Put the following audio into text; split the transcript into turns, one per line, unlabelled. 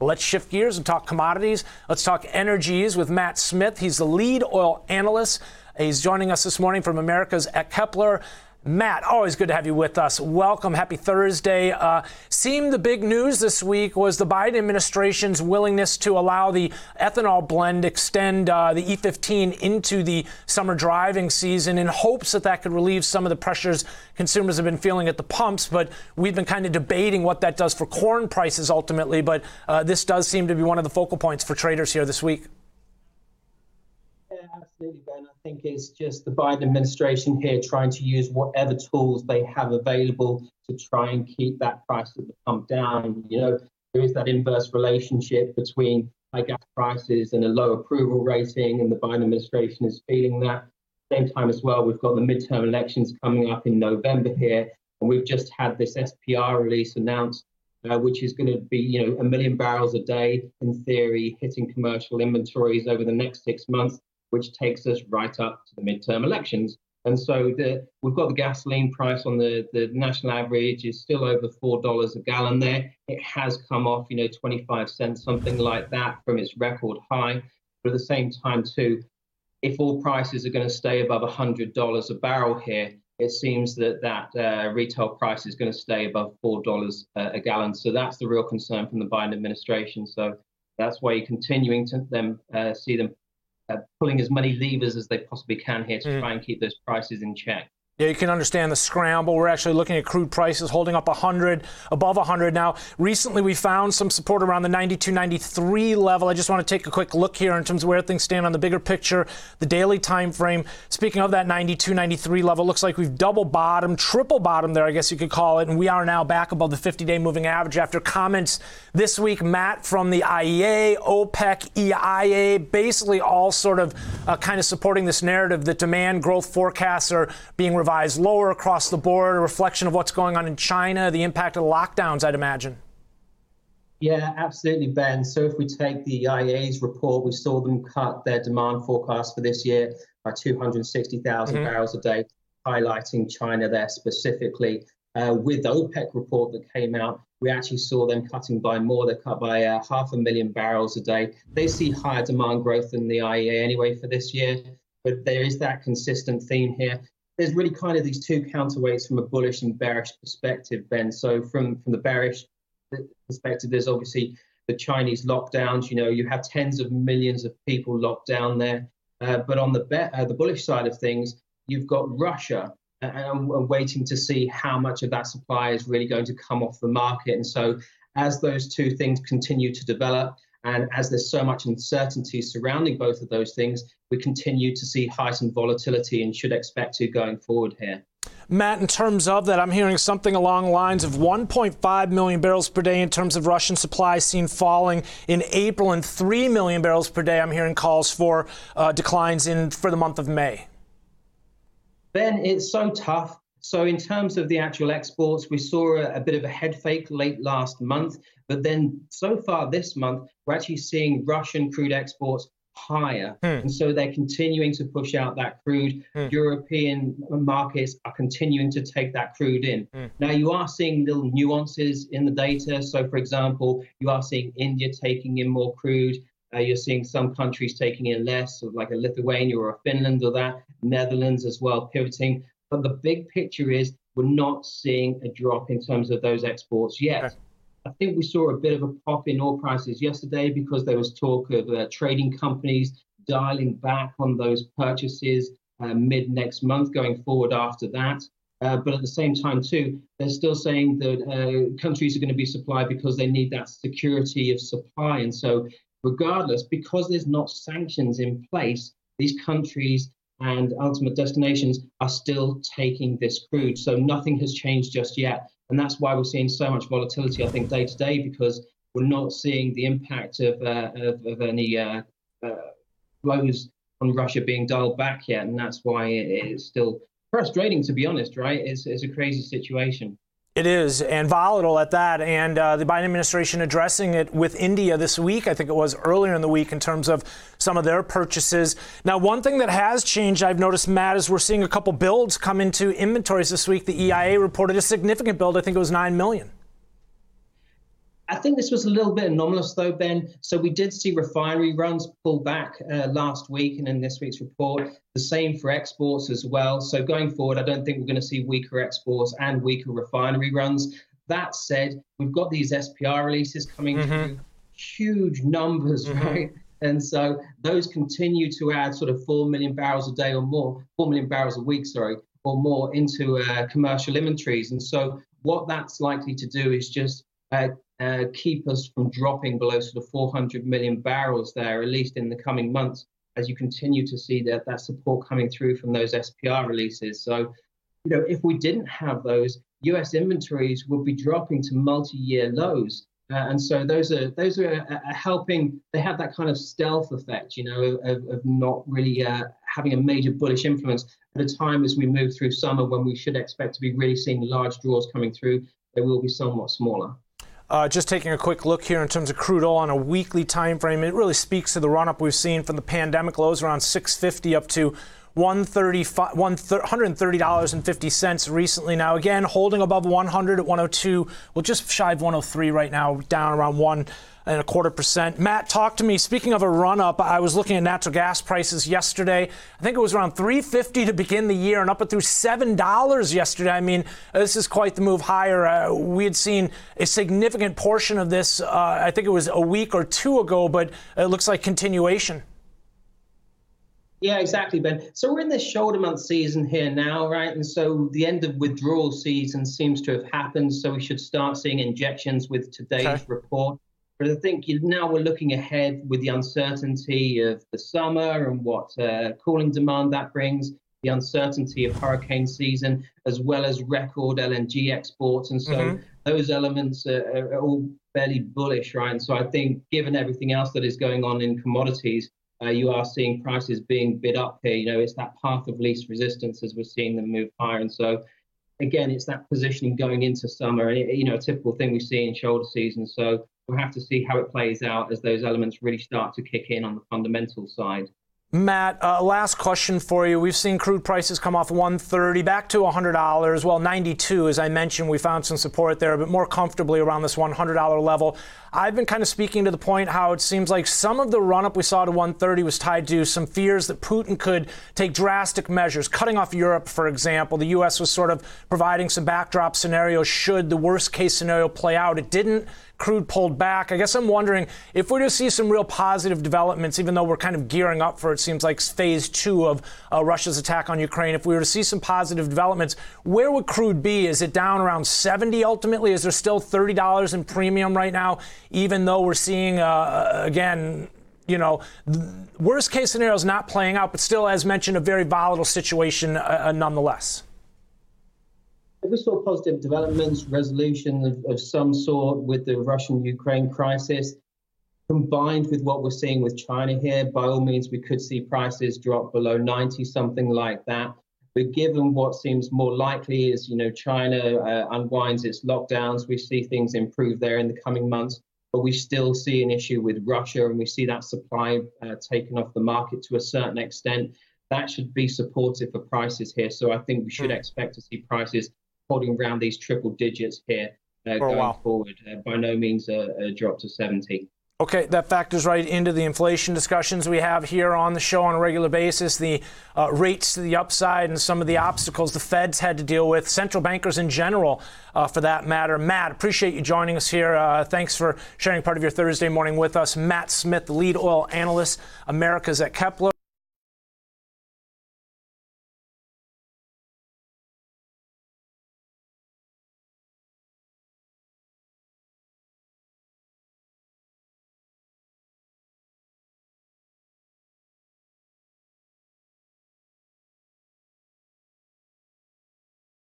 Let's shift gears and talk commodities. Let's talk energies with Matt Smith. He's the lead oil analyst. He's joining us this morning from Americas at Kpler. Matt, always good to have you with us. Welcome. Happy Thursday. Uh, seemed the big news this week was the Biden administration's willingness to allow the ethanol blend extend uh, the E15 into the summer driving season in hopes that that could relieve some of the pressures consumers have been feeling at the pumps. But we've been kind of debating what that does for corn prices ultimately. But uh, this does seem to be one of the focal points for traders here this week.
Absolutely, Ben. I think it's just the Biden administration here trying to use whatever tools they have available to try and keep that price at the pump down. You know, there is that inverse relationship between high gas prices and a low approval rating, and the Biden administration is feeling that. Same time as well, we've got the midterm elections coming up in November here, and we've just had this SPR release announced uh, which is going to be, you know, a million barrels a day in theory, hitting commercial inventories over the next six months which takes us right up to the midterm elections. And so the, we've got the gasoline price on the, the national average is still over four dollars a gallon there. It has come off, you know, 25 cents, something like that, from its record high. But at the same time, too, if all prices are going to stay above $100 a barrel here, it seems that that uh, retail price is going to stay above four dollars a gallon. So that's the real concern from the Biden administration. So that's why you're continuing to them uh, see them uh, pulling as many levers as they possibly can here to mm. try and keep those prices in check.
Yeah, you can understand the scramble. We're actually looking at crude prices holding up 100, above 100. Now, recently we found some support around the 92, 93 level. I just want to take a quick look here in terms of where things stand on the bigger picture, the daily time frame. Speaking of that 92, 93 level, looks like we've double bottomed, triple bottomed there, I guess you could call it, and we are now back above the 50-day moving average after comments this week, Matt, from the IEA, OPEC, EIA, basically all sort of uh, kind of supporting this narrative that demand growth forecasts are being revised lower across the board, a reflection of what's going on in China, the impact of the lockdowns, I'd imagine.
Yeah, absolutely, Ben. So if we take the IEA's report, we saw them cut their demand forecast for this year by 260,000 mm-hmm. barrels a day, highlighting China there specifically. Uh, with the OPEC report that came out, we actually saw them cutting by more. They cut by uh, half a million barrels a day. They see higher demand growth than the IEA anyway for this year, but there is that consistent theme here there's really kind of these two counterweights from a bullish and bearish perspective, Ben. So from from the bearish perspective, there's obviously the Chinese lockdowns. You know, you have tens of millions of people locked down there. Uh, but on the be- uh, the bullish side of things, you've got Russia and, and waiting to see how much of that supply is really going to come off the market. And so, as those two things continue to develop, and as there's so much uncertainty surrounding both of those things, we continue to see heightened volatility and should expect to going forward here.
Matt, in terms of that, I'm hearing something along the lines of 1.5 million barrels per day in terms of Russian supply seen falling in April, and 3 million barrels per day. I'm hearing calls for uh, declines in for the month of May.
Ben, it's so tough. So, in terms of the actual exports, we saw a, a bit of a head fake late last month. But then so far this month, we're actually seeing Russian crude exports higher. Hmm. And so they're continuing to push out that crude. Hmm. European markets are continuing to take that crude in. Hmm. Now, you are seeing little nuances in the data. So, for example, you are seeing India taking in more crude. Uh, you're seeing some countries taking in less, like a Lithuania or a Finland or that, Netherlands as well, pivoting. But the big picture is we're not seeing a drop in terms of those exports yet. Okay. I think we saw a bit of a pop in oil prices yesterday because there was talk of uh, trading companies dialing back on those purchases uh, mid next month going forward after that. Uh, but at the same time, too, they're still saying that uh, countries are going to be supplied because they need that security of supply. And so, regardless, because there's not sanctions in place, these countries and ultimate destinations are still taking this crude. So nothing has changed just yet. And that's why we're seeing so much volatility, I think, day to day, because we're not seeing the impact of, uh, of, of, any uh, uh, flows on Russia being dialed back yet. And that's why it's still frustrating, to be honest, right? It's, it's a crazy situation.
It is, and volatile at that. And uh, the Biden administration addressing it with India this week, I think it was earlier in the week, in terms of some of their purchases. Now, one thing that has changed, I've noticed, Matt, is we're seeing a couple builds come into inventories this week. The EIA reported a significant build. I think it was 9 million.
I think this was a little bit anomalous, though, Ben. So we did see refinery runs pull back uh, last week and in this week's report. The same for exports as well. So going forward, I don't think we're going to see weaker exports and weaker refinery runs. That said, we've got these SPR releases coming mm-hmm. through, huge numbers, mm-hmm. right? And so those continue to add sort of 4 million barrels a day or more, 4 million barrels a week, sorry, or more into uh, commercial inventories. And so what that's likely to do is just uh, uh, keep us from dropping below sort of 400 million barrels there, at least in the coming months, as you continue to see that, that support coming through from those SPR releases. So, you know, if we didn't have those, US inventories would be dropping to multi-year lows. Uh, and so those are those are, uh, uh, helping. They have that kind of stealth effect, you know, of, of not really uh, having a major bullish influence at a time as we move through summer when we should expect to be really seeing large draws coming through. They will be somewhat smaller.
Uh, just taking a quick look here in terms of crude oil on a weekly time frame, it really speaks to the run-up we've seen from the pandemic lows around 650 up to $130.50 recently. Now, again, holding above 100 at 102. Well, just shy of 103 right now, down around one and a quarter percent. Matt, talk to me. Speaking of a run up, I was looking at natural gas prices yesterday. I think it was around 350 to begin the year and up through $7 yesterday. I mean, this is quite the move higher. Uh, we had seen a significant portion of this, uh, I think it was a week or two ago, but it looks like continuation.
Yeah, exactly, Ben. So we're in this shoulder month season here now, right? And so the end of withdrawal season seems to have happened. So we should start seeing injections with today's okay. report. But I think now we're looking ahead with the uncertainty of the summer and what uh, cooling demand that brings, the uncertainty of hurricane season, as well as record LNG exports. And so mm-hmm. those elements are, are all fairly bullish, right? And so I think, given everything else that is going on in commodities, uh, you are seeing prices being bid up here. You know, it's that path of least resistance as we're seeing them move higher. And so, again, it's that positioning going into summer. And, it, you know, a typical thing we see in shoulder season. So we'll have to see how it plays out as those elements really start to kick in on the fundamental side.
Matt, uh, last question for you. We've seen crude prices come off 130 back to $100. Well, 92, as I mentioned, we found some support there, but more comfortably around this $100 level. I've been kind of speaking to the point how it seems like some of the run up we saw to 130 was tied to some fears that Putin could take drastic measures, cutting off Europe, for example. The U.S. was sort of providing some backdrop scenarios should the worst case scenario play out. It didn't crude pulled back. I guess I'm wondering if we're to see some real positive developments, even though we're kind of gearing up for it seems like phase two of uh, Russia's attack on Ukraine. If we were to see some positive developments, where would crude be? Is it down around 70 ultimately? Is there still $30 in premium right now, even though we're seeing, uh, uh again, you know, worst case scenario is not playing out, but still, as mentioned, a very volatile situation uh, uh nonetheless?
We saw positive developments, resolution of, of some sort with the Russian Ukraine crisis, combined with what we're seeing with China here, by all means, we could see prices drop below 90, something like that. But given what seems more likely is, you know, China uh, unwinds its lockdowns, we see things improve there in the coming months. But we still see an issue with Russia, and we see that supply uh, taken off the market to a certain extent. That should be supportive for prices here. So I think we should hmm. expect to see prices holding around these triple digits here uh, going forward. Uh, by no means a, a drop to 70.
Okay, that factors right into the inflation discussions we have here on the show on a regular basis. The uh, rates to the upside and some of the obstacles the Feds had to deal with, central bankers in general, uh, for that matter. Matt, appreciate you joining us here. Uh, thanks for sharing part of your Thursday morning with us. Matt Smith, lead oil analyst, Americas at Kpler.